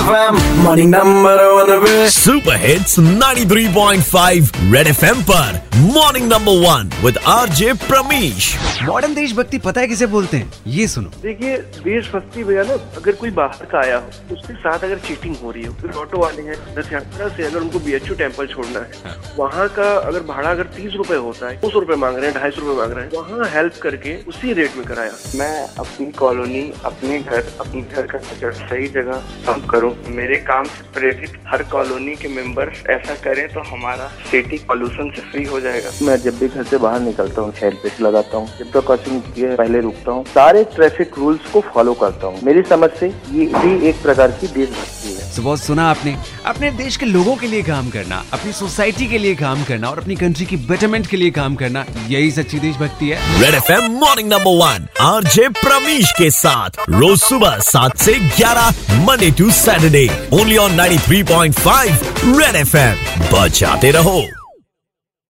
FM morning number one पे super hits 93.5 red FM पर morning number one with RJ Pramish modern देशभक्ति पता है किसे बोलते हैं? ये सुनो। देखिए देशभक्ति भैया ना अगर कोई बाहर का आया हो उसके साथ अगर चीटिंग हो रही हो फिर ऑटो वाले हैं रथ यात्रा से अगर उनको बी टेंपल छोड़ना है वहाँ का अगर भाड़ा अगर तीस रूपए होता है दो सौ रुपए मांग रहे हैं ढाई सौ रुपए मांग रहे हैं वहाँ हेल्प करके उसी रेट में कराया। मैं अपनी कॉलोनी अपने घर अपने घर का सही जगह काम करूँ मेरे काम से प्रेरित हर कॉलोनी के मेंबर्स ऐसा करें तो हमारा सिटी पॉल्यूशन से फ्री हो जाएगा। मैं जब भी घर से बाहर निकलता हूँ हेलमेट लगाता हूँ जब क्रॉसिंग के पहले रुकता हूँ, सारे ट्रैफ़िक रूल्स को फॉलो करता हूँ। मेरी समझ से ये भी एक प्रकार की देशभक्ति है। तो बहुत सुना आपने। अपने देश के लोगों के लिए काम करना, अपनी सोसाइटी के लिए काम करना और अपनी कंट्री की बेटरमेंट के लिए काम करना, यही सच्ची देशभक्ति है। Red F M morning number one R J Pramish के साथ, रोज सुबह सात से ग्यारह Monday to Saturday only on 93.5 red F M बचाते रहो।